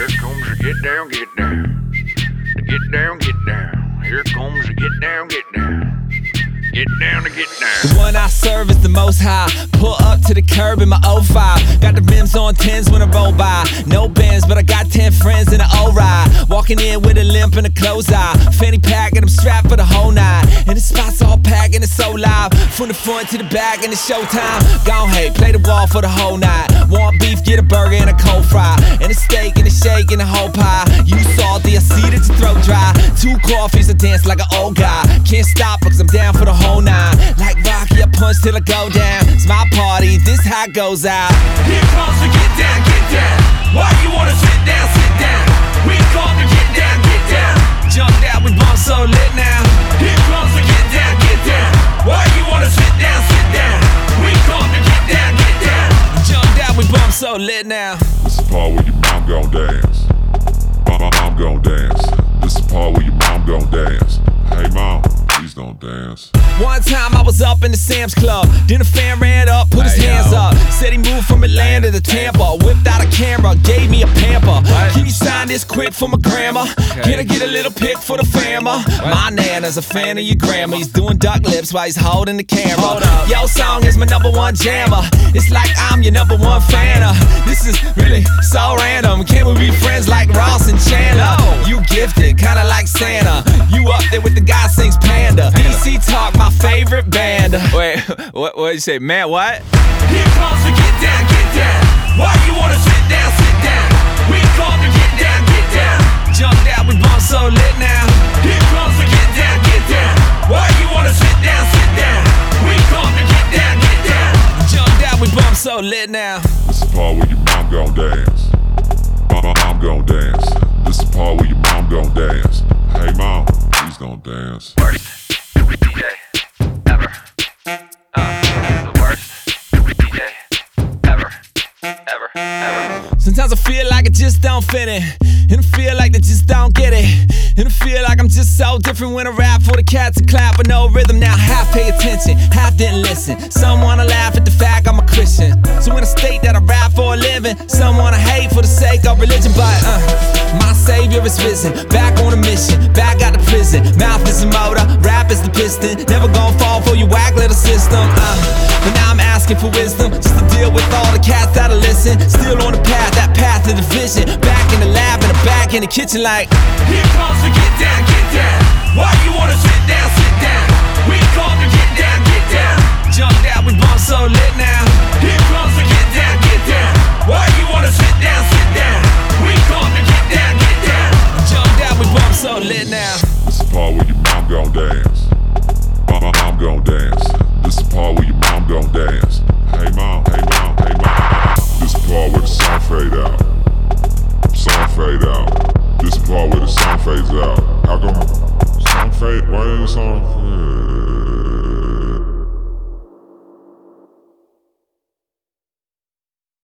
Here comes the get down, get down. The get down, get down. Here comes the get down, get down. Get down to get down. The one I serve is the most high. Pull up to the curb in my 05. Got the rims on 10s when I roll by. No bands, but I got 10 friends in an O ride. Walking in with a limp and a closed eye. Fanny pack and I'm strapped for the whole night. And the spot's all packed and it's so live. From the front to the back and it's showtime. Gone hey, play wall for the whole night. Want beef, get a burger and a cold fry. And a steak and a shake and a whole pie. You salty, I see that your throat dry. Two coffees, I dance like an old guy. Can't stop because I'm down for the whole nine. Like Rocky, I punch till I go down. It's my party, this how it goes out. Here comes the get down, get down. Why you wanna sit down, we bump lit now. This is the part where your mom gon' dance. My, my mom gon' dance. This is the part where your mom gon' dance. Hey mom, please don't dance. One time I was up in the Sam's Club. Then a fan ran up, put his Hey, hands yo. up. Said he moved from Atlanta to Tampa. This quick for my grandma? Can I get a little pic for the fama? My nana's a fan of your grandma. He's doing duck lips while he's holding the camera. Yo song is my number one jammer. It's like I'm your number one fan. This is really so random. Can we be friends like Ross and Chandler? You gifted, kinda like Santa. You up there with the guy sings Panda. DC Talk, my favorite band. Wait, what? What did you say, man? What? Here comes the get down, get down. Why you wanna sit down, so lit now. This is the part where your mom gon' dance. My, my mom gon' dance. This is the part where your mom gon' dance. Hey mom, please don't dance. Worst DJ ever. Uh, the worst DJ ever. Ever. Ever. Sometimes I feel like I just don't fit in. And I feel like they just don't get it. And I feel like I'm just so different when I rap for the cats and clap with no rhythm. Now half pay attention, half didn't listen. Some wanna laugh at the fact I'm a Christian. So when I state that I rap for a living, some wanna hate for the sake of religion. But uh, my savior is risen, back on a mission, back out of prison. Mouth is a motor, rap is the piston. Never gonna fall for your whack little system. Uh, but now I'm asking for wisdom, just to deal with all the cats that'll listen. Still on the path, that path to the vision. Back in the lab, in the back in the kitchen, like. Here comes the get down, get down. So lit now. This is part where your mom gon' dance. My, mom gon' dance. This is part where your mom gon' dance. Hey mom, hey mom, hey mom. This is part where the song fade out. Song fade out. This is part where the song fades out. How come song fade? Why didn't the song fade?